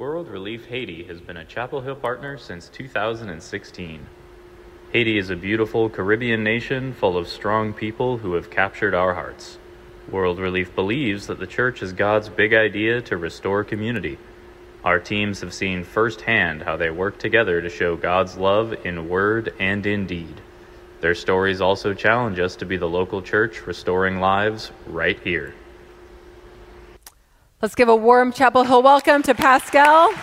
World Relief Haiti has been a Chapel Hill partner since 2016. Haiti is a beautiful Caribbean nation full of strong people who have captured our hearts. World Relief believes that the church is God's big idea to restore community. Our teams have seen firsthand how they work together to show God's love in word and in deed. Their stories also challenge us to be the local church restoring lives right here. Let's give a warm Chapel Hill welcome to Pascal.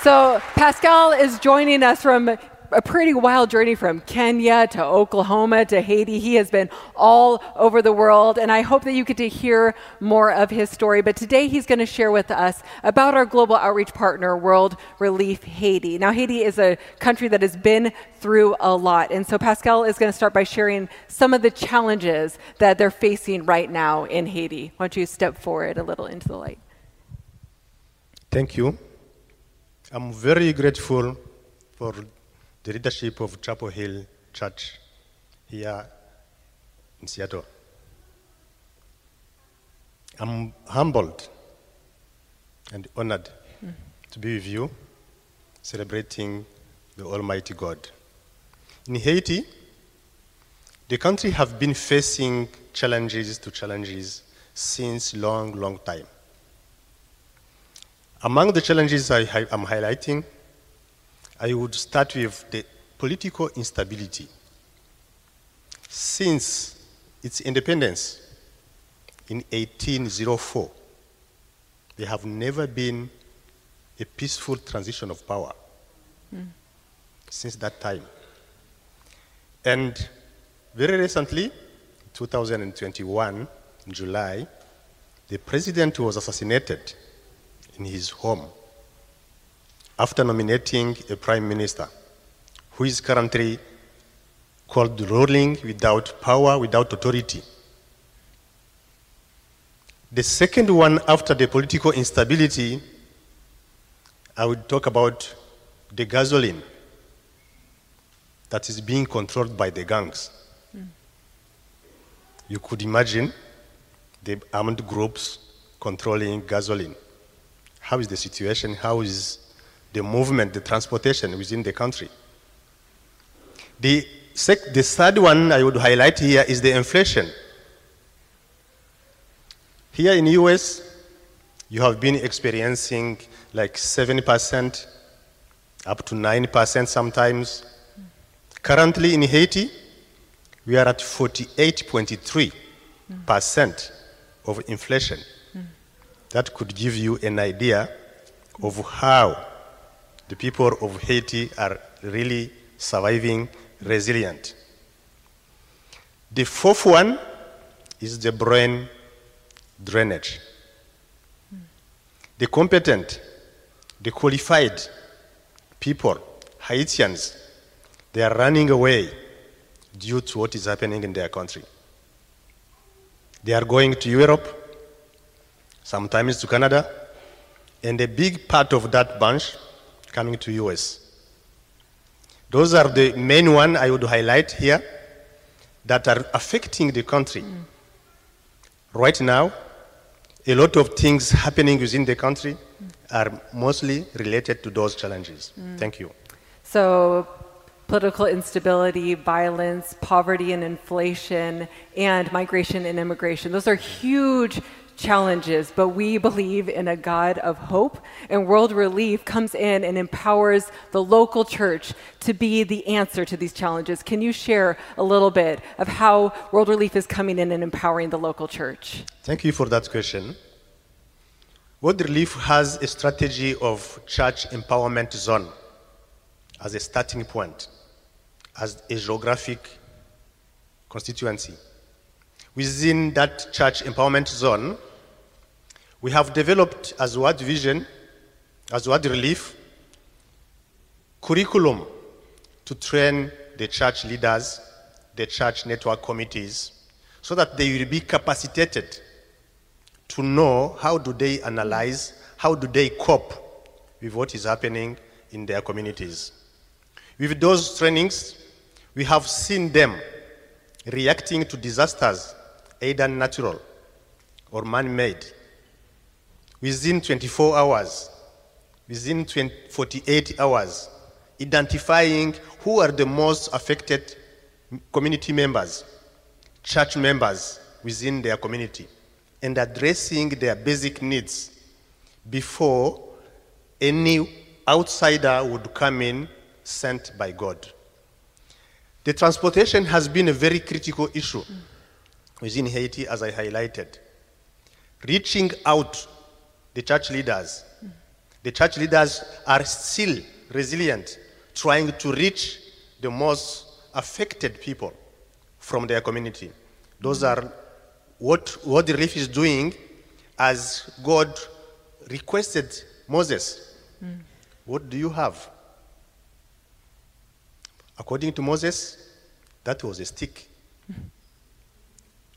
So, Pascal is joining us from a pretty wild journey from Kenya to Oklahoma to Haiti. He has been all over the world, and I hope that you get to hear more of his story. But today he's going to share with us about our global outreach partner, World Relief Haiti. Now, Haiti is a country that has been through a lot, and so Pascal is going to start by sharing some of the challenges that they're facing right now in Haiti. Why don't you step forward a little into the light? Thank you. I'm very grateful for the leadership of Chapel Hill Church here in Seattle. I'm humbled and honored to be with you, celebrating the Almighty God. In Haiti, the country have been facing challenges to challenges since long, long time. Among the challenges I am highlighting I would start with the political instability. Since its independence in 1804, there have never been a peaceful transition of power mm. since that time. And very recently, 2021, in July, the president was assassinated in his home after nominating a prime minister who is currently called ruling without power, without authority. The second one, after the political instability, I would talk about the gasoline that is being controlled by the gangs. Mm. You could imagine the armed groups controlling gasoline. How is the situation? How is the movement, the transportation within the country. The, sec- the third one I would highlight here is the inflation. Here in US, you have been experiencing like 7% up to 9% sometimes. Currently in Haiti, we are at 48.3% of inflation. Mm. That could give you an idea of how the people of Haiti are really surviving resilient. The fourth one is the brain drainage. The competent, the qualified people, Haitians, they are running away due to what is happening in their country. They are going to Europe, sometimes to Canada, and a big part of that bunch coming to US. Those are the main one I would highlight here that are affecting the country. Mm. Right now, a lot of things happening within the country mm. are mostly related to those challenges. Mm. Thank you. So, political instability, violence, poverty and inflation, and migration and immigration. Those are huge challenges, but we believe in a God of hope, and World Relief comes in and empowers the local church to be the answer to these challenges. Can you share a little bit of how World Relief is coming in and empowering the local church? Thank you for that question. World Relief has a strategy of church empowerment zone as a starting point, as a geographic constituency. Within that church empowerment zone, we have developed as World Vision, as World Relief, curriculum to train the church leaders, the church network committees, so that they will be capacitated to know how do they analyze, how do they cope with what is happening in their communities. With those trainings, we have seen them reacting to disasters, either natural or man-made, within 24 hours, within 20, 48 hours, identifying who are the most affected community members, church members within their community, and addressing their basic needs before any outsider would come in sent by God. The transportation has been a very critical issue within Haiti, as I highlighted. Reaching out the church leaders, the church leaders are still resilient, trying to reach the most affected people from their community. Those are what, what the relief is doing as God requested Moses. What do you have? According to Moses, that was a stick.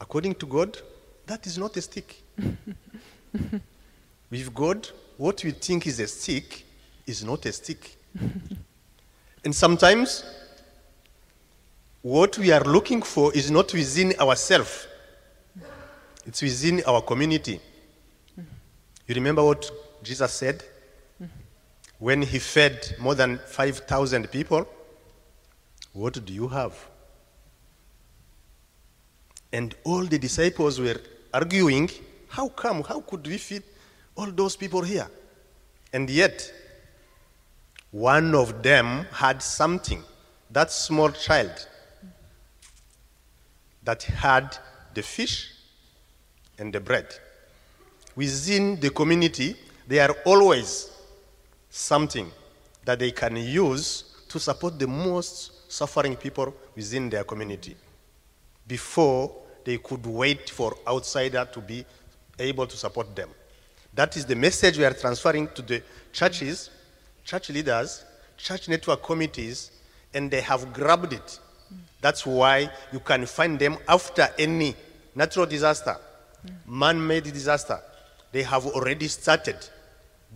According to God, that is not a stick. With God, what we think is a stick is not a stick. and sometimes, what we are looking for is not within ourselves, it's within our community. You remember what Jesus said? When he fed more than 5,000 people, what do you have? And all the disciples were arguing, How come? How could we feed all those people here? And yet, one of them had something, that small child, that had the fish and the bread. Within the community, there are always something that they can use to support the most suffering people within their community before they could wait for outsider to be able to support them. That is the message we are transferring to the churches, church leaders, church network committees, and they have grabbed it. That's why you can find them after any natural disaster, man made disaster. They have already started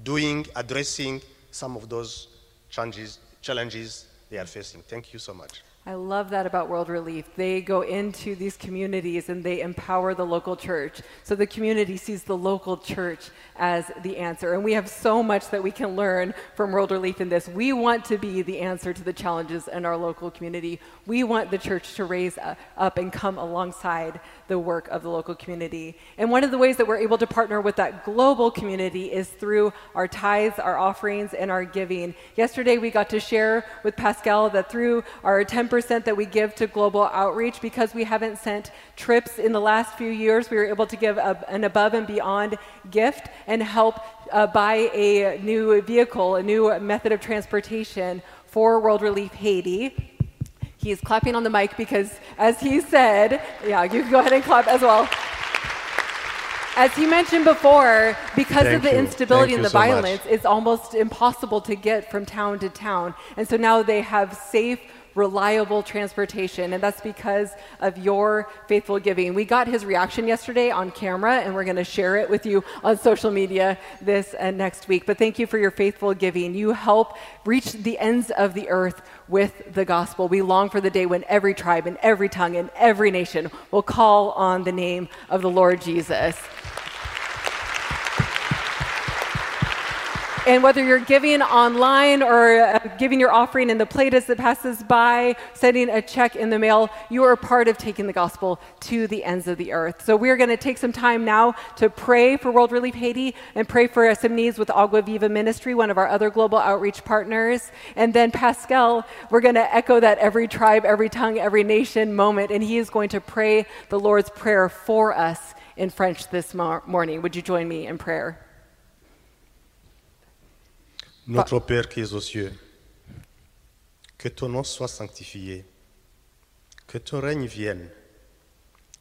doing, addressing some of those challenges, challenges they are facing. Thank you so much. I love that about World Relief. They go into these communities and they empower the local church. So the community sees the local church as the answer. And we have so much that we can learn from World Relief in this. We want to be the answer to the challenges in our local community. We want the church to raise uh, up and come alongside the work of the local community. And one of the ways that we're able to partner with that global community is through our tithes, our offerings, and our giving. Yesterday, we got to share with Pascal that through our 10% that we give to global outreach, because we haven't sent trips in the last few years, we were able to give a, an above and beyond gift and help uh, buy a new vehicle, a new method of transportation for World Relief Haiti. He's clapping on the mic because, as he said, yeah, you can go ahead and clap as well. As he mentioned before, because Thank of the you. instability Thank and the so much. violence, it's almost impossible to get from town to town. And so now they have safe, reliable transportation, and that's because of your faithful giving. We got his reaction yesterday on camera, and we're going to share it with you on social media this and next week. But thank you for your faithful giving. You help reach the ends of the earth with the gospel. We long for the day when every tribe and every tongue and every nation will call on the name of the Lord Jesus. And whether you're giving online or uh, giving your offering in the plate as it passes by, sending a check in the mail, you are part of taking the gospel to the ends of the earth. So we're going to take some time now to pray for World Relief Haiti and pray for some needs with Agua Viva Ministry, one of our other global outreach partners. And then Pascal, we're going to echo that every tribe, every tongue, every nation moment, and he is going to pray the Lord's Prayer for us in French this mor- morning. Would you join me in prayer? Notre Père qui es aux cieux, que ton nom soit sanctifié, que ton règne vienne,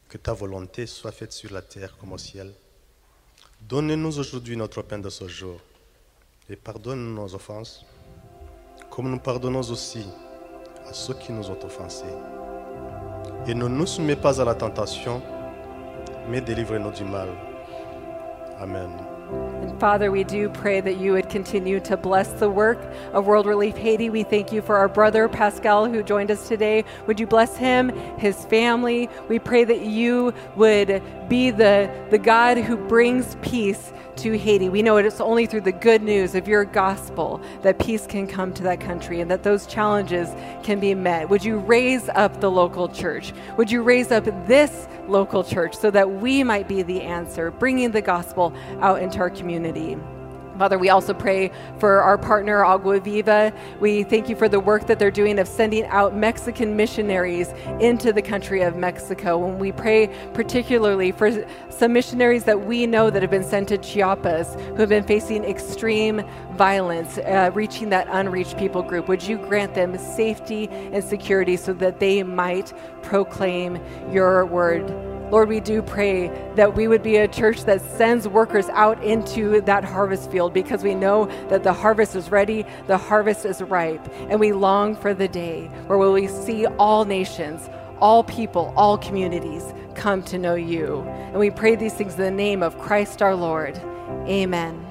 que ta volonté soit faite sur la terre comme au ciel. Donne-nous aujourd'hui notre pain de ce jour et pardonne nos offenses, comme nous pardonnons aussi à ceux qui nous ont offensés. Et ne nous soumets pas à la tentation, mais délivre-nous du mal. Amen. And Father, we do pray that you would continue to bless the work of World Relief Haiti. We thank you for our brother Pascal who joined us today. Would you bless him, his family? We pray that you would be the, the God who brings peace to Haiti. We know it is only through the good news of your gospel that peace can come to that country and that those challenges can be met. Would you raise up the local church? Would you raise up this local church so that we might be the answer, bringing the gospel out into our community? Father, we also pray for our partner, Agua Viva. We thank you for the work that they're doing of sending out Mexican missionaries into the country of Mexico. And we pray particularly for some missionaries that we know that have been sent to Chiapas who have been facing extreme violence, uh, reaching that unreached people group. Would you grant them safety and security so that they might proclaim your word? Lord, we do pray that we would be a church that sends workers out into that harvest field because we know that the harvest is ready, the harvest is ripe, and we long for the day where we see all nations, all people, all communities come to know you. And we pray these things in the name of Christ our Lord. Amen.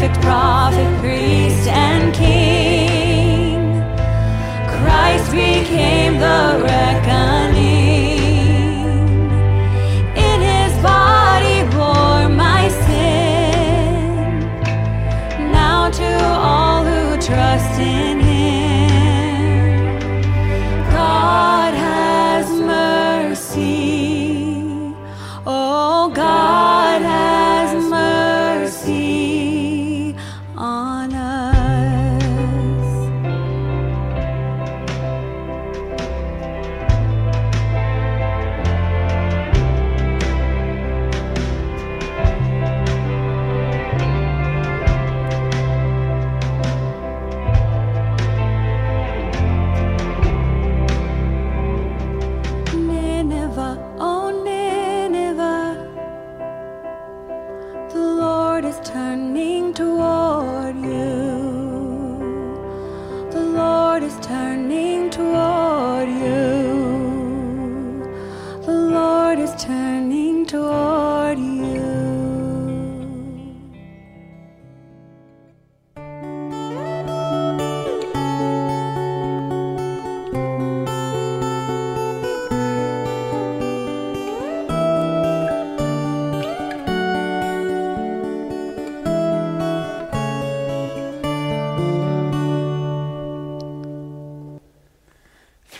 perfect prophet, priest, and king. Christ became the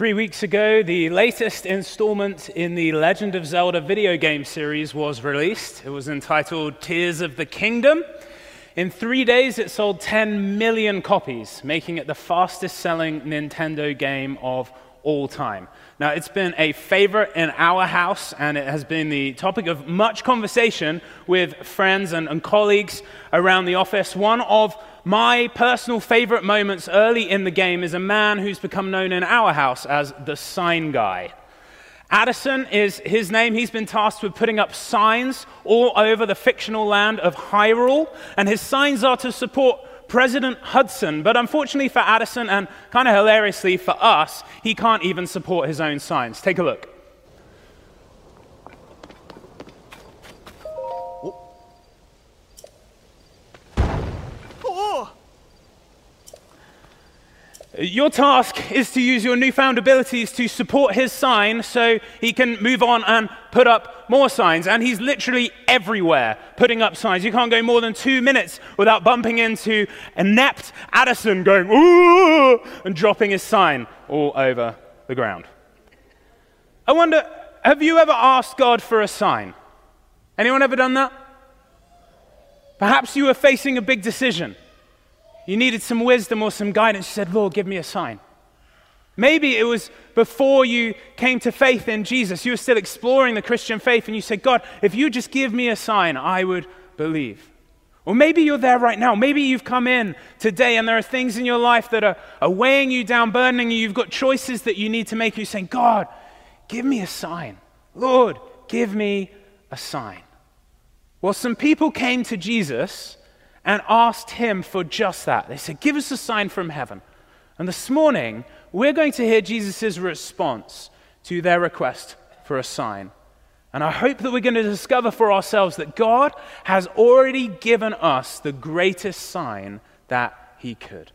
Three weeks ago, the latest installment in the Legend of Zelda video game series was released. It was entitled Tears of the Kingdom. In three days, it sold 10 million copies, making it the fastest selling Nintendo game of all time. Now, it's been a favorite in our house, and it has been the topic of much conversation with friends and, and colleagues around the office. One of my personal favorite moments early in the game is a man who's become known in our house as the sign guy. Addison is his name. He's been tasked with putting up signs all over the fictional land of Hyrule, and his signs are to support President Hudson. But unfortunately for Addison, and kind of hilariously for us, he can't even support his own signs. Take a look. Your task is to use your newfound abilities to support his sign so he can move on and put up more signs. And he's literally everywhere putting up signs. You can't go more than two minutes without bumping into inept Addison going, ooh, and dropping his sign all over the ground. I wonder, have you ever asked God for a sign? Anyone ever done that? Perhaps you were facing a big decision you needed some wisdom or some guidance. You said, Lord, give me a sign. Maybe it was before you came to faith in Jesus. You were still exploring the Christian faith, and you said, God, if you just give me a sign, I would believe. Or maybe you're there right now. Maybe you've come in today and there are things in your life that are, are weighing you down, burdening you. You've got choices that you need to make. You're saying, God, give me a sign. Lord, give me a sign. Well, some people came to Jesus and asked him for just that. They said, Give us a sign from heaven. And this morning, we're going to hear Jesus' response to their request for a sign. And I hope that we're going to discover for ourselves that God has already given us the greatest sign that He could.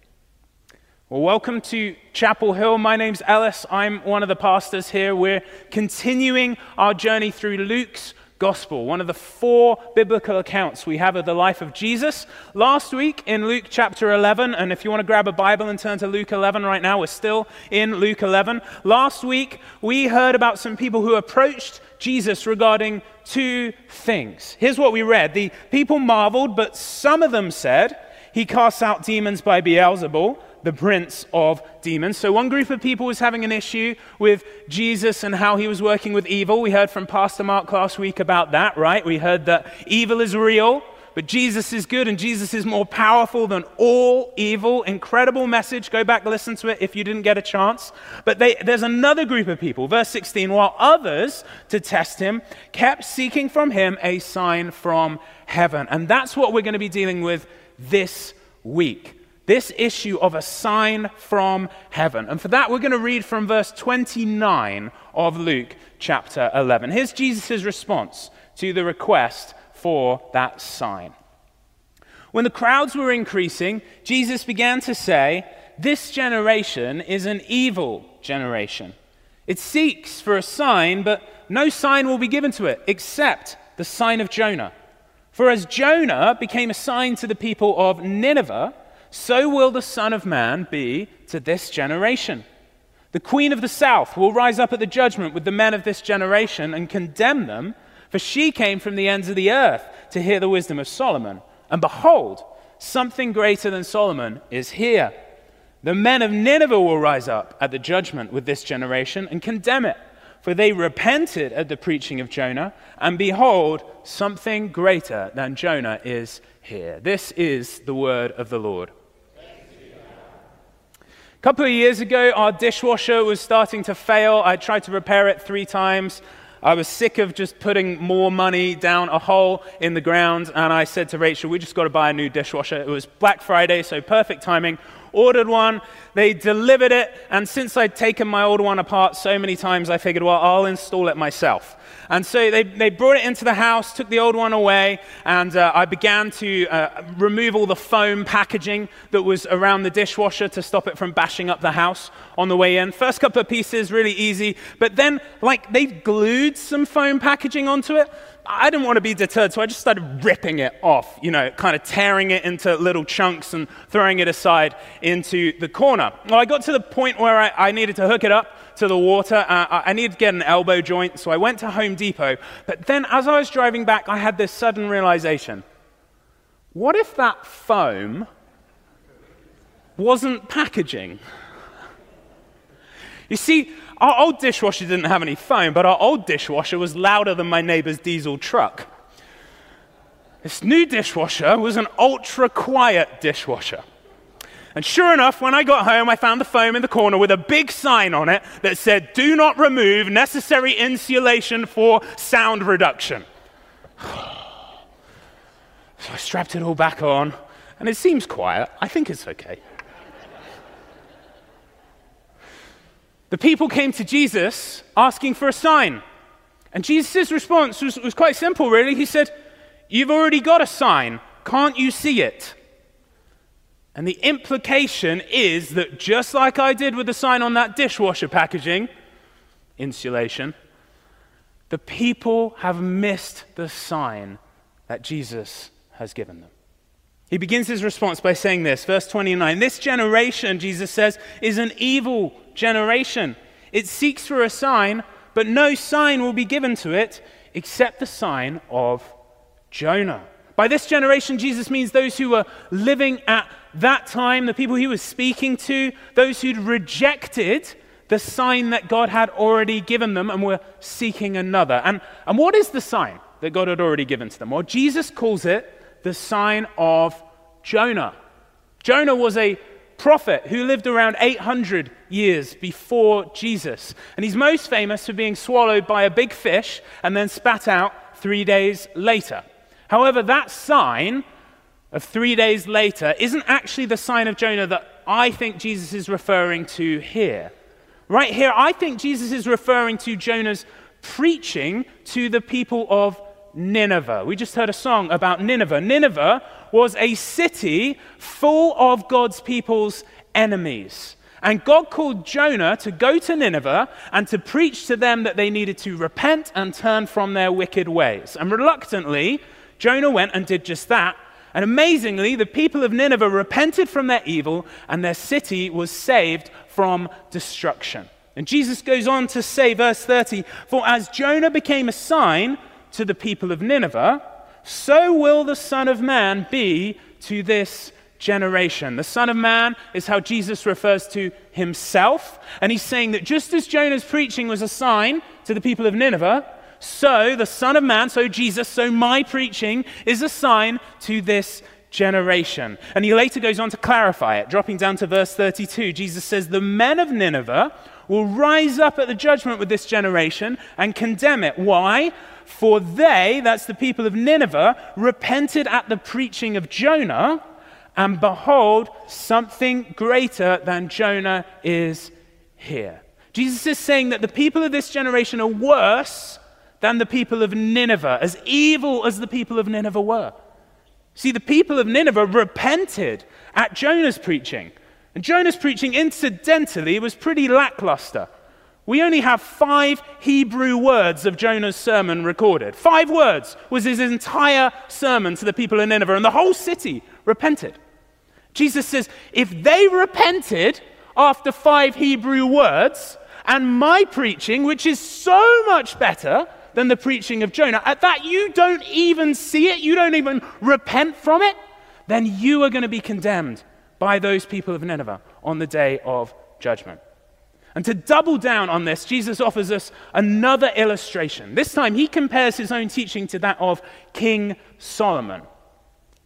Well, welcome to Chapel Hill. My name's Ellis. I'm one of the pastors here. We're continuing our journey through Luke's gospel, one of the four biblical accounts we have of the life of Jesus. Last week in Luke chapter 11, and if you want to grab a Bible and turn to Luke 11 right now, we're still in Luke 11. Last week we heard about some people who approached Jesus regarding two things. Here's what we read The people marveled, but some of them said, He casts out demons by Beelzebul the prince of demons. So, one group of people was having an issue with Jesus and how he was working with evil. We heard from Pastor Mark last week about that, right? We heard that evil is real, but Jesus is good and Jesus is more powerful than all evil. Incredible message. Go back, listen to it if you didn't get a chance. But they, there's another group of people, verse 16, while others, to test him, kept seeking from him a sign from heaven. And that's what we're going to be dealing with this week this issue of a sign from heaven. And for that, we're going to read from verse 29 of Luke chapter 11. Here's Jesus' response to the request for that sign. When the crowds were increasing, Jesus began to say, This generation is an evil generation. It seeks for a sign, but no sign will be given to it except the sign of Jonah. For as Jonah became a sign to the people of Nineveh, so will the Son of Man be to this generation. The Queen of the South will rise up at the judgment with the men of this generation and condemn them, for she came from the ends of the earth to hear the wisdom of Solomon. And behold, something greater than Solomon is here. The men of Nineveh will rise up at the judgment with this generation and condemn it, for they repented at the preaching of Jonah, and behold, something greater than Jonah is here. This is the word of the Lord couple of years ago, our dishwasher was starting to fail. I tried to repair it three times. I was sick of just putting more money down a hole in the ground, and I said to Rachel, We just got to buy a new dishwasher. It was Black Friday, so perfect timing. Ordered one, they delivered it, and since I'd taken my old one apart so many times, I figured, well, I'll install it myself. And so they, they brought it into the house, took the old one away, and uh, I began to uh, remove all the foam packaging that was around the dishwasher to stop it from bashing up the house on the way in. First couple of pieces, really easy, but then, like, they've glued some foam packaging onto it. I didn't want to be deterred, so I just started ripping it off, you know, kind of tearing it into little chunks and throwing it aside into the corner. Well, I got to the point where I, I needed to hook it up to the water. Uh, I needed to get an elbow joint, so I went to Home Depot. But then, as I was driving back, I had this sudden realization what if that foam wasn't packaging? You see, our old dishwasher didn't have any foam, but our old dishwasher was louder than my neighbor's diesel truck. This new dishwasher was an ultra quiet dishwasher. And sure enough, when I got home, I found the foam in the corner with a big sign on it that said, Do not remove necessary insulation for sound reduction. So I strapped it all back on, and it seems quiet. I think it's okay. The people came to Jesus asking for a sign. And Jesus' response was, was quite simple, really. He said, You've already got a sign. Can't you see it? And the implication is that just like I did with the sign on that dishwasher packaging, insulation, the people have missed the sign that Jesus has given them. He begins his response by saying this, verse 29 This generation, Jesus says, is an evil generation. It seeks for a sign, but no sign will be given to it except the sign of Jonah. By this generation, Jesus means those who were living at that time, the people he was speaking to, those who'd rejected the sign that God had already given them and were seeking another. And, and what is the sign that God had already given to them? Well, Jesus calls it the sign of Jonah. Jonah was a prophet who lived around 800 years before Jesus. And he's most famous for being swallowed by a big fish and then spat out three days later. However, that sign of three days later isn't actually the sign of Jonah that I think Jesus is referring to here. Right here, I think Jesus is referring to Jonah's preaching to the people of Nineveh. We just heard a song about Nineveh. Nineveh was a city full of God's people's enemies. And God called Jonah to go to Nineveh and to preach to them that they needed to repent and turn from their wicked ways. And reluctantly, Jonah went and did just that. And amazingly, the people of Nineveh repented from their evil, and their city was saved from destruction. And Jesus goes on to say, verse 30 For as Jonah became a sign to the people of Nineveh, so will the Son of Man be to this generation. The Son of Man is how Jesus refers to himself. And he's saying that just as Jonah's preaching was a sign to the people of Nineveh, so the Son of Man, so Jesus, so my preaching is a sign to this generation. And he later goes on to clarify it, dropping down to verse 32. Jesus says, The men of Nineveh will rise up at the judgment with this generation and condemn it. Why? For they, that's the people of Nineveh, repented at the preaching of Jonah, and behold, something greater than Jonah is here. Jesus is saying that the people of this generation are worse than the people of Nineveh, as evil as the people of Nineveh were. See, the people of Nineveh repented at Jonah's preaching. And Jonah's preaching, incidentally, was pretty lackluster. We only have five Hebrew words of Jonah's sermon recorded. Five words was his entire sermon to the people of Nineveh, and the whole city repented. Jesus says, if they repented after five Hebrew words, and my preaching, which is so much better than the preaching of Jonah, at that you don't even see it, you don't even repent from it, then you are going to be condemned by those people of Nineveh on the day of judgment. And to double down on this, Jesus offers us another illustration. This time, he compares his own teaching to that of King Solomon.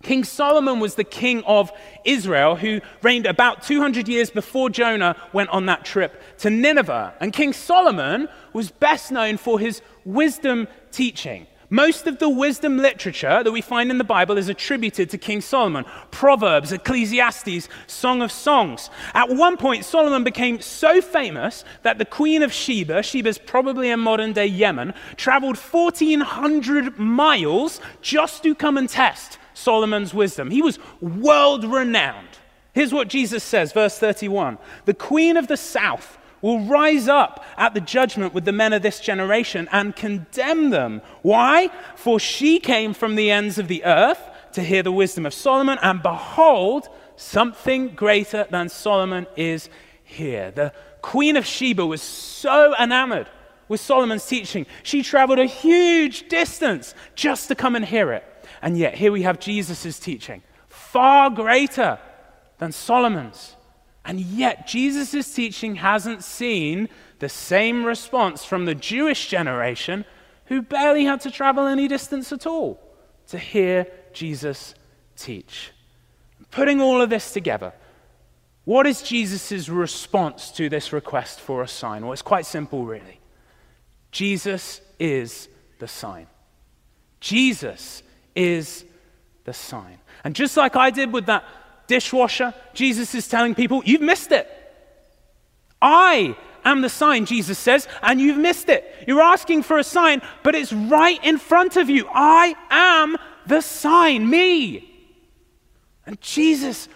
King Solomon was the king of Israel who reigned about 200 years before Jonah went on that trip to Nineveh. And King Solomon was best known for his wisdom teaching. Most of the wisdom literature that we find in the Bible is attributed to King Solomon Proverbs, Ecclesiastes, Song of Songs. At one point, Solomon became so famous that the Queen of Sheba, Sheba's probably in modern day Yemen, traveled 1,400 miles just to come and test Solomon's wisdom. He was world renowned. Here's what Jesus says, verse 31 The Queen of the South will rise up at the judgment with the men of this generation and condemn them. Why? For she came from the ends of the earth to hear the wisdom of Solomon, and behold, something greater than Solomon is here. The Queen of Sheba was so enamored with Solomon's teaching, she traveled a huge distance just to come and hear it. And yet, here we have Jesus' teaching, far greater than Solomon's. And yet, Jesus' teaching hasn't seen the same response from the Jewish generation who barely had to travel any distance at all to hear Jesus teach. Putting all of this together, what is Jesus' response to this request for a sign? Well, it's quite simple, really. Jesus is the sign. Jesus is the sign. And just like I did with that dishwasher, Jesus is telling people, You've missed it. I am the sign, Jesus says, and you've missed it. You're asking for a sign, but it's right in front of you. I am the sign, me. And Jesus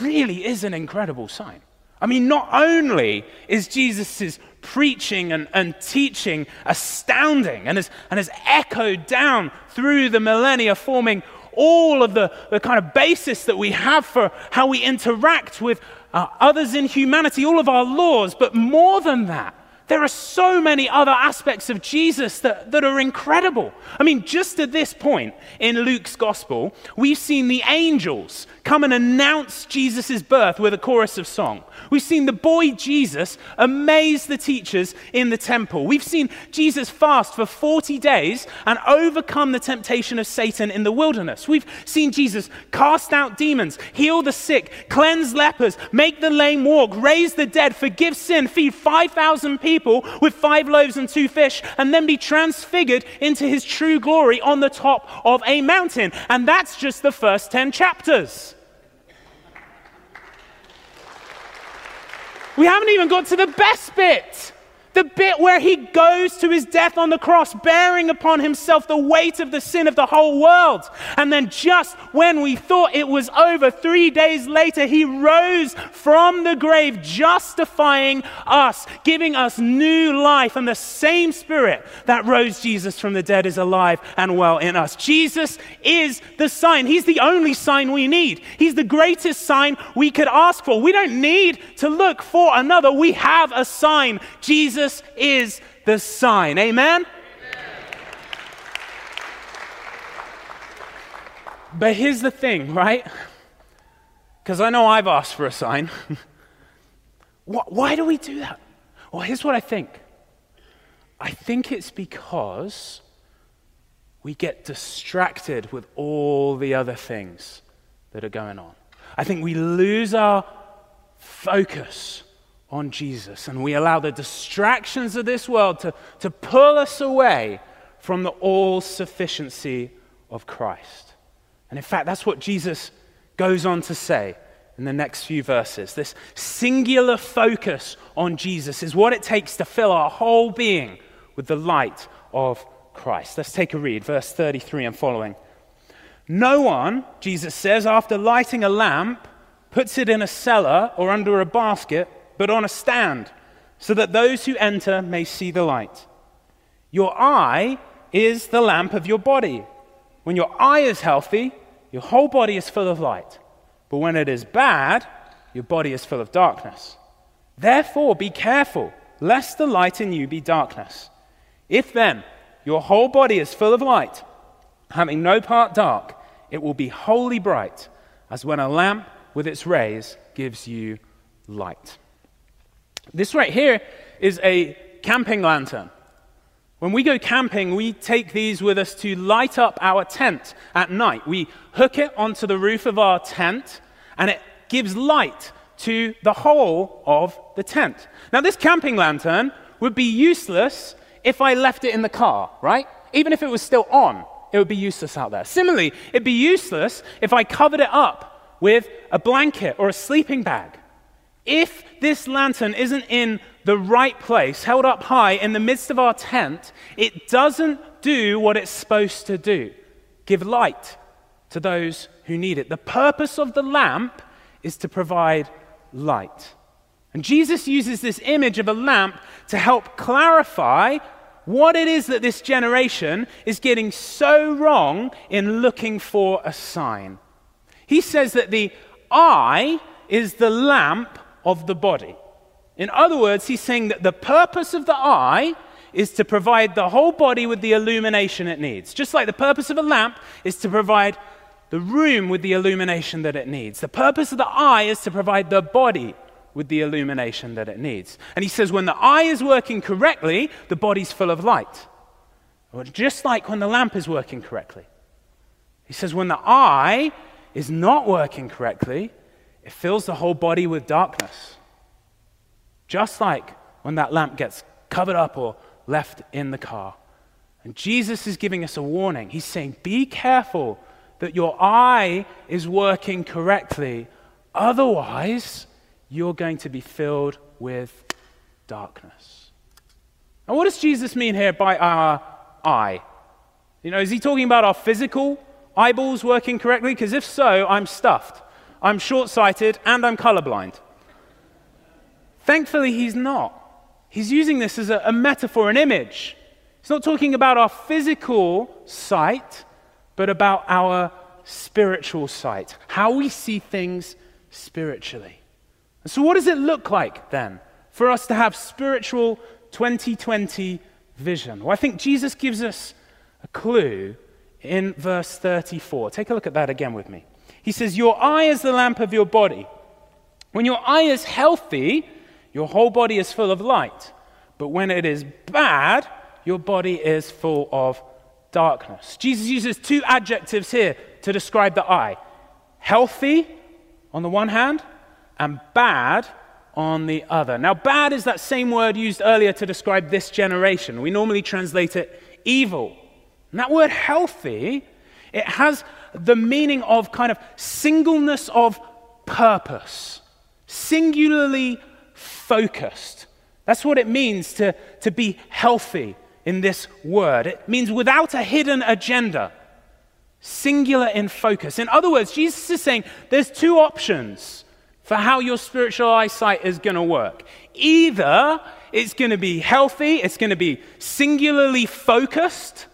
really is an incredible sign. I mean, not only is Jesus' preaching and, and teaching astounding and has, and has echoed down through the millennia, forming all of the, the kind of basis that we have for how we interact with uh, others in humanity, all of our laws, but more than that, there are so many other aspects of Jesus that, that are incredible. I mean, just at this point in Luke's gospel, we've seen the angels come and announce Jesus' birth with a chorus of song. We've seen the boy Jesus amaze the teachers in the temple. We've seen Jesus fast for 40 days and overcome the temptation of Satan in the wilderness. We've seen Jesus cast out demons, heal the sick, cleanse lepers, make the lame walk, raise the dead, forgive sin, feed 5,000 people with five loaves and two fish, and then be transfigured into his true glory on the top of a mountain. And that's just the first 10 chapters. We haven't even got to the best bit. The bit where he goes to his death on the cross, bearing upon himself the weight of the sin of the whole world. And then, just when we thought it was over, three days later, he rose from the grave, justifying us, giving us new life. And the same spirit that rose Jesus from the dead is alive and well in us. Jesus is the sign. He's the only sign we need. He's the greatest sign we could ask for. We don't need to look for another. We have a sign. Jesus Jesus is the sign. Amen? Amen. But here's the thing, right? Because I know I've asked for a sign. Why do we do that? Well, here's what I think I think it's because we get distracted with all the other things that are going on. I think we lose our focus on Jesus and we allow the distractions of this world to, to pull us away from the all sufficiency of Christ. And in fact, that's what Jesus goes on to say in the next few verses. This singular focus on Jesus is what it takes to fill our whole being with the light of Christ. Let's take a read, verse 33 and following. No one, Jesus says, after lighting a lamp, puts it in a cellar or under a basket but on a stand, so that those who enter may see the light. Your eye is the lamp of your body. When your eye is healthy, your whole body is full of light. But when it is bad, your body is full of darkness. Therefore, be careful, lest the light in you be darkness. If then your whole body is full of light, having no part dark, it will be wholly bright, as when a lamp with its rays gives you light. This right here is a camping lantern. When we go camping, we take these with us to light up our tent at night. We hook it onto the roof of our tent, and it gives light to the whole of the tent. Now, this camping lantern would be useless if I left it in the car, right? Even if it was still on, it would be useless out there. Similarly, it'd be useless if I covered it up with a blanket or a sleeping bag. If this lantern isn't in the right place, held up high in the midst of our tent, it doesn't do what it's supposed to do give light to those who need it. The purpose of the lamp is to provide light. And Jesus uses this image of a lamp to help clarify what it is that this generation is getting so wrong in looking for a sign. He says that the eye is the lamp of the body. In other words, he's saying that the purpose of the eye is to provide the whole body with the illumination it needs. Just like the purpose of a lamp is to provide the room with the illumination that it needs. The purpose of the eye is to provide the body with the illumination that it needs. And he says, when the eye is working correctly, the body's full of light. Just like when the lamp is working correctly. He says, when the eye is not working correctly, it fills the whole body with darkness. Just like when that lamp gets covered up or left in the car. And Jesus is giving us a warning. He's saying, Be careful that your eye is working correctly. Otherwise, you're going to be filled with darkness. And what does Jesus mean here by our eye? You know, is he talking about our physical eyeballs working correctly? Because if so, I'm stuffed. I'm short sighted and I'm colorblind. Thankfully, he's not. He's using this as a, a, metaphor, an image. He's not talking about our physical sight, but about our spiritual sight, how we see things spiritually. So, what does it look like then for us to have spiritual 2020 vision? Well, I think Jesus gives us a clue in verse 34. Take a look at that again with me. He says, Your eye is the lamp of your body. When your eye is healthy, your whole body is full of light. But when it is bad, your body is full of darkness. Jesus uses two adjectives here to describe the eye healthy on the one hand, and bad on the other. Now, bad is that same word used earlier to describe this generation. We normally translate it evil. And that word healthy, it has the meaning of kind of singleness of purpose, singularly focused. That's what it means to, to be healthy in this word. It means without a hidden agenda, singular in focus. In other words, Jesus is saying there's two options for how your spiritual eyesight is going to work. Either it's going to be healthy, it's going to be singularly focused,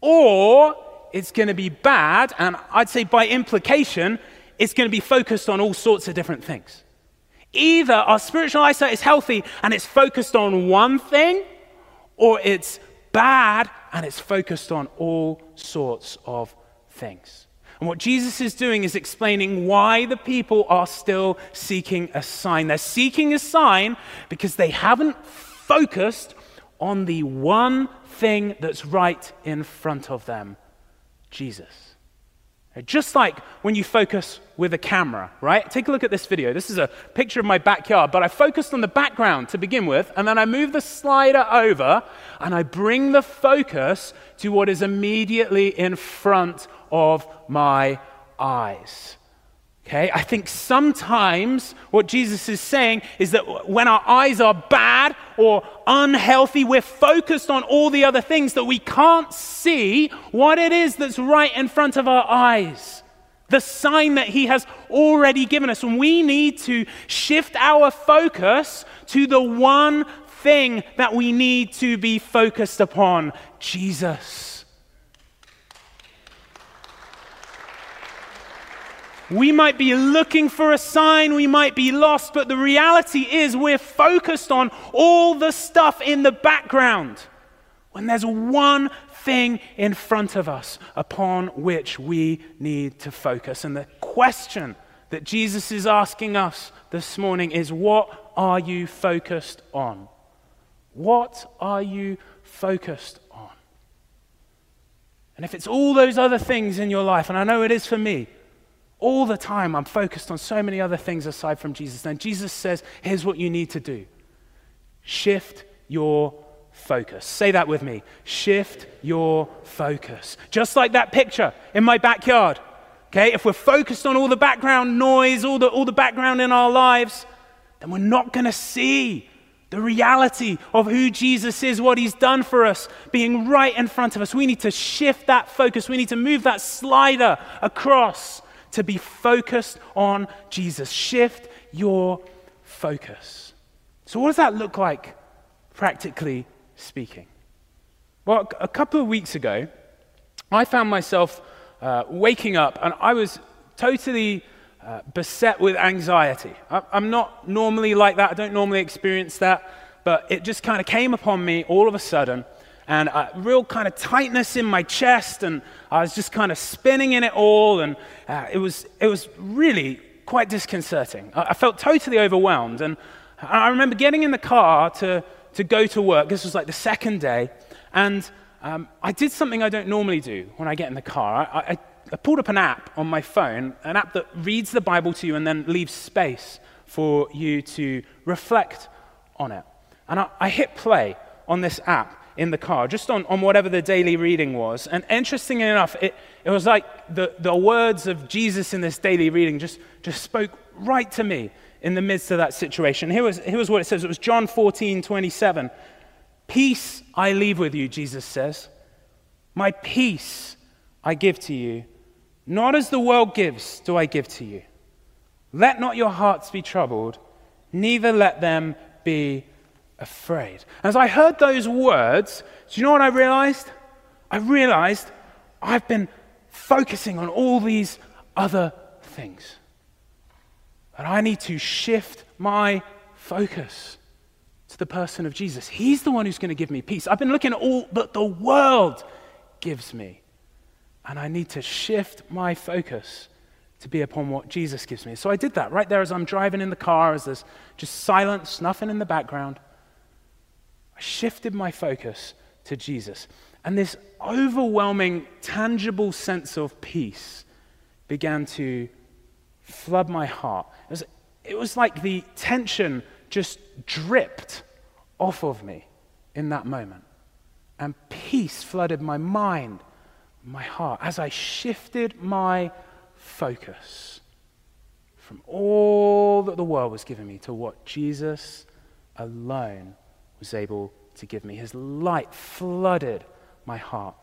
or it's going to be bad, and I'd say by implication, it's going to be focused on all sorts of different things. Either our spiritual eyesight is healthy and it's focused on one thing, or it's bad and it's focused on all sorts of things. And what Jesus is doing is explaining why the people are still seeking a sign. They're seeking a sign because they haven't focused on the one thing that's right in front of them Jesus. Just like when you focus with a camera, right? Take a look at this video. This is a picture of my backyard, but I focused on the background to begin with, and then I move the slider over and I bring the focus to what is immediately in front of my eyes. Okay, I think sometimes what Jesus is saying is that when our eyes are bad or unhealthy, we're focused on all the other things that we can't see what it is that's right in front of our eyes. The sign that He has already given us. And we need to shift our focus to the one thing that we need to be focused upon Jesus. We might be looking for a sign, we might be lost, but the reality is we're focused on all the stuff in the background when there's one thing in front of us upon which we need to focus. And the question that Jesus is asking us this morning is what are you focused on? What are you focused on? And if it's all those other things in your life, and I know it is for me, all the time I'm focused on so many other things aside from Jesus. And Jesus says, here's what you need to do shift your focus. Say that with me. Shift your focus. Just like that picture in my backyard. Okay, if we're focused on all the background noise, all the, all the background in our lives, then we're not going to see the reality of who Jesus is, what he's done for us, being right in front of us. We need to shift that focus. We need to move that slider across to be focused on Jesus. Shift your focus. So, what does that look like, practically speaking? Well, a couple of weeks ago, I found myself uh, waking up and I was totally uh, beset with anxiety. I, I'm not normally like that, I don't normally experience that, but it just kind of came upon me all of a sudden and a real kind of tightness in my chest, and I was just kind of spinning in it all, and uh, it, was, it was really quite disconcerting. I, I felt totally overwhelmed, and I remember getting in the car to, to go to work. This was like the second day, and um, I did something I don't normally do when I get in the car. I, I, I pulled up an app on my phone, an app that reads the Bible to you and then leaves space for you to reflect on it. And I, I hit play on this app in the car, just on, on whatever the daily reading was. And interestingly enough, it, it was like the, the words of Jesus in this daily reading just, just spoke right to me in the midst of that situation. Here was, here was what it says it was John 14, 27. Peace I leave with you, Jesus says. My peace I give to you. Not as the world gives, do I give to you. Let not your hearts be troubled, neither let them be afraid. As I heard those words, do you know what I realized? I realized I've been focusing on all these other things. And I need to shift my focus to the person of Jesus. He's the one who's going to give me peace. I've been looking at all that the world gives me. And I need to shift my focus to be upon what Jesus gives me. So I did that right there as I'm driving in the car, as there's just silence, nothing in the background. I shifted my focus to Jesus. And this overwhelming, tangible sense of peace began to flood my heart. It was, it was like the tension just dripped off of me in that moment. And peace flooded my mind, my heart, as I shifted my focus from all that the world was giving me to what Jesus alone was able to give me. His light flooded my heart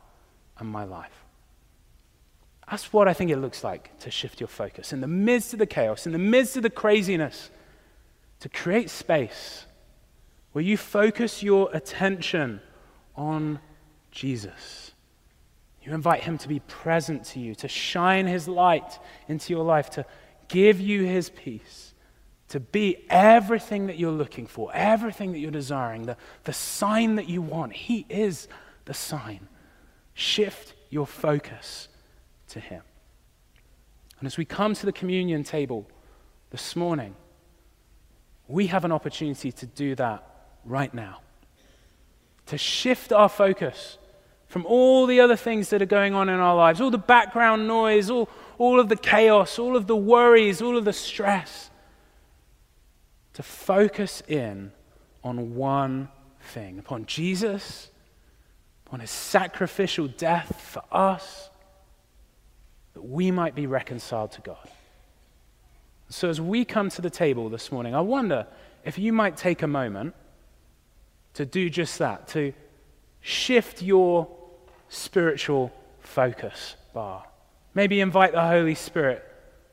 and my life. That's what I think it looks like to shift your focus in the midst of the chaos, in the midst of the craziness, to create space where you focus your attention on Jesus. You invite him to be present to you, to shine his light into your life, to give you his peace to be everything that you're looking for, everything that you're desiring, the, the sign that you want. He is the sign. Shift your focus to Him. And as we come to the communion table this morning, we have an opportunity to do that right now. To shift our focus from all the other things that are going on in our lives, all the background noise, all, all of the chaos, all of the worries, all of the stress to focus in on one thing upon Jesus, upon his sacrificial death for us, that we might be reconciled to God. So, as we come to the table this morning, I wonder if you might take a moment to do just that, to shift your spiritual focus bar. Maybe invite the Holy Spirit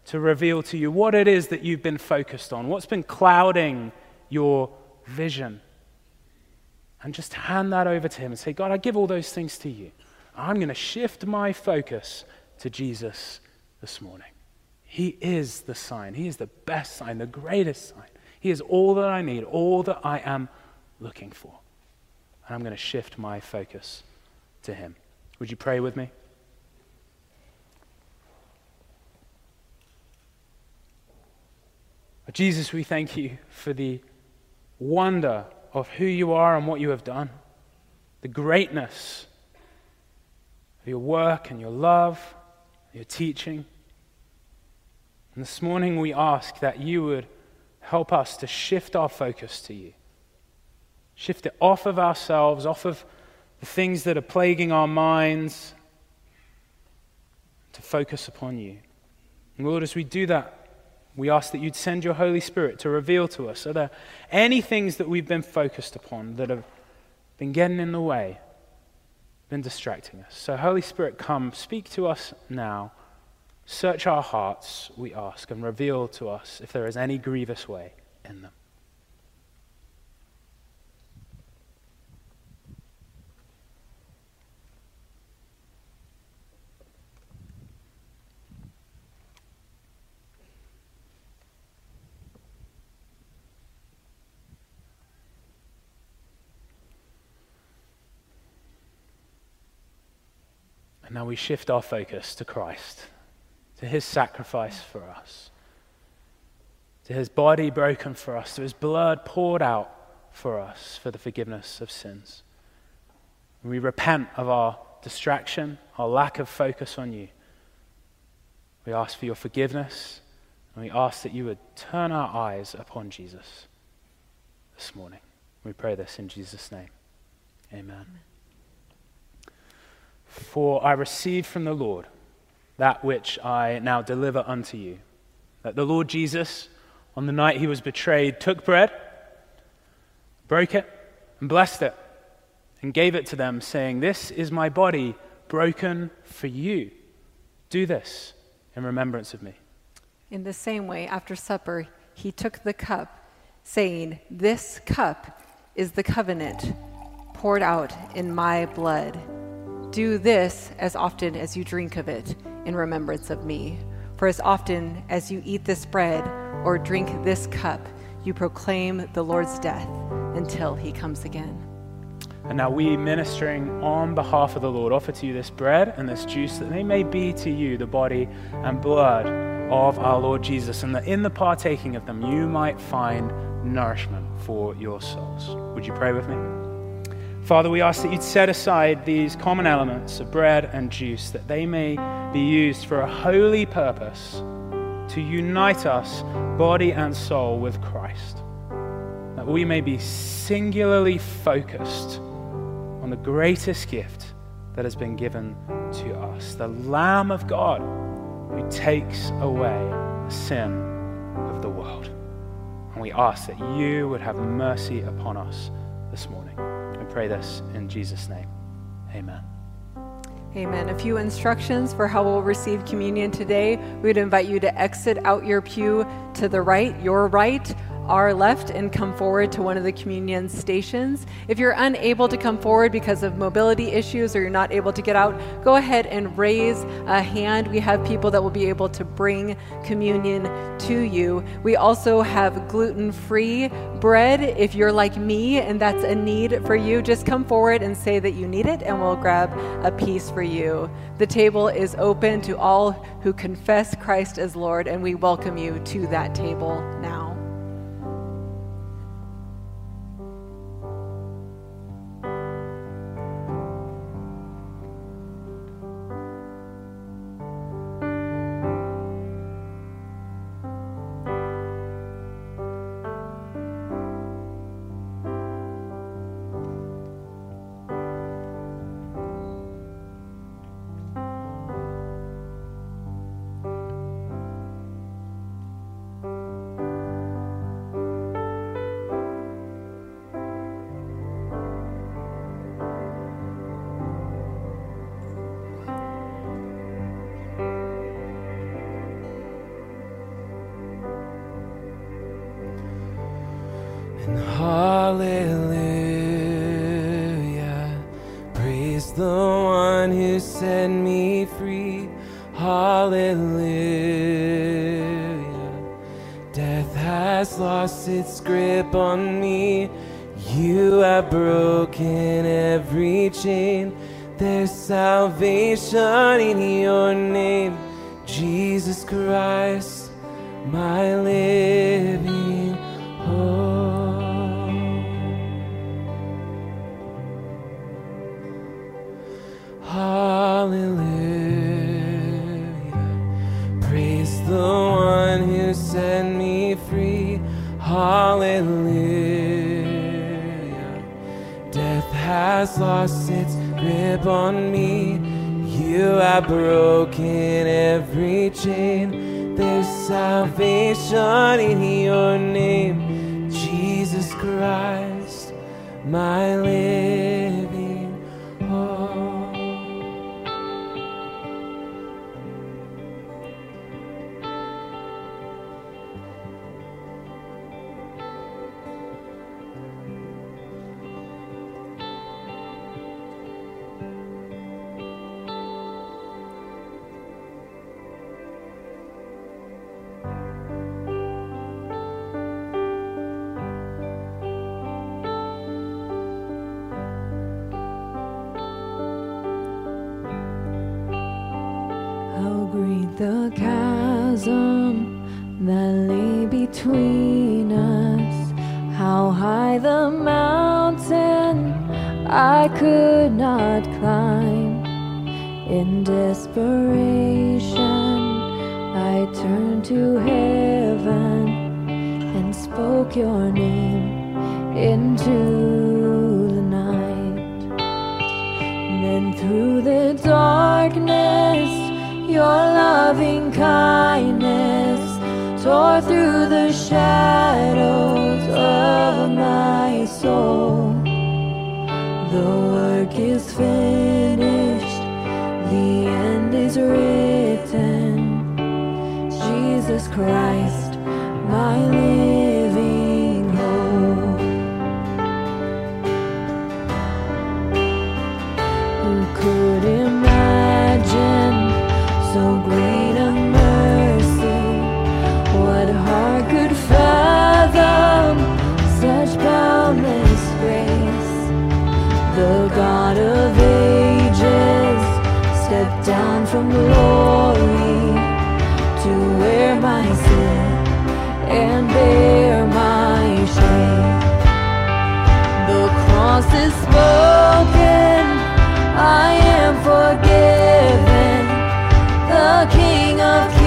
to reveal to you what it is that you've been focused on, what's been clouding your vision. And just hand that over to Him and say, God, I give all those things to you. I'm going to shift my focus to Jesus this morning. He is the sign. He is the best sign, the greatest sign. He is all that I need, all that I am looking for. And I'm going to shift my focus to Him. Would you pray with me? Jesus, we thank you for the wonder of who you are and what you have done, the greatness of your work and your love, your teaching. And this morning we ask that you would help us to shift our focus to you. Shift it off of ourselves, off of the things that are plaguing our minds, to focus upon you. And Lord, as we do that, we ask that you'd send your Holy Spirit to reveal to us are there any things that we've been focused upon that have been getting in the way, been distracting us. So, Holy Spirit, come, speak to us now. Search our hearts, we ask, and reveal to us if there is any grievous way in them. Now we shift our focus to Christ, to his sacrifice for us, to his body broken for us, to his blood poured out for us for the forgiveness of sins. We repent of our distraction, our lack of focus on you. We ask for your forgiveness, and we ask that you would turn our eyes upon Jesus this morning. We pray this in Jesus' name. Amen. For I received from the Lord that which I now deliver unto you. That the Lord Jesus, on the night he was betrayed, took bread, broke it, and blessed it, and gave it to them, saying, This is my body broken for you. Do this in remembrance of me. In the same way, after supper, he took the cup, saying, This cup is the covenant poured out in my blood. Do this as often as you drink of it in remembrance of me. For as often as you eat this bread or drink this cup, you proclaim the Lord's death until he comes again. And now we, ministering on behalf of the Lord, offer to you this bread and this juice that they may be to you the body and blood of our Lord Jesus, and that in the partaking of them you might find nourishment for your souls. Would you pray with me? Father, we ask that you'd set aside these common elements of bread and juice, that they may be used for a holy purpose to unite us, body and soul, with Christ. That we may be singularly focused on the greatest gift that has been given to us the Lamb of God who takes away the sin of the world. And we ask that you would have mercy upon us this morning. We pray this in Jesus' name. Amen. Amen. A few instructions for how we'll receive communion today. We would invite you to exit out your pew to the right, your right our left and come forward to one of the communion stations. If you're unable to come forward because of mobility issues or you're not able to get out, go ahead and raise a hand. We have people that will be able to bring communion to you. We also have gluten free bread. If you're like me and that's a need for you, just come forward and say that you need it and we'll grab a piece for you. The table is open to all who confess Christ as Lord, and we welcome you to that table now. Its grip on me. You have broken every chain. There's salvation in your name, Jesus Christ, my lost its grip on me. You have broken every chain. There's salvation in your name, Jesus Christ, my living through the shadows of my soul. The work is finished, the end is written. Jesus Christ, from glory to wear my sin and bear my shame. The cross is spoken, I am forgiven. The King of Kings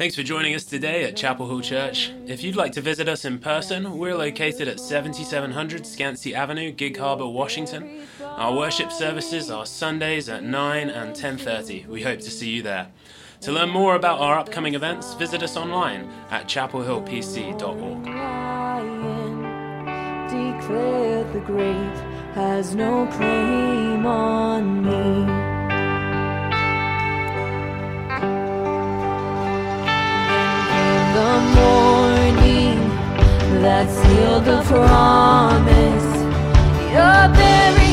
Thanks for joining us today at Chapel Hill Church. If you'd like to visit us in person, we're located at 7700 Skansie Avenue, Gig Harbor, Washington. Our worship services are Sundays at 9 and 10:30. We hope to see you there. To learn more about our upcoming events, visit us online at chapelhillpc.org. The has no claim on me. the morning that sealed the promise. You're buried.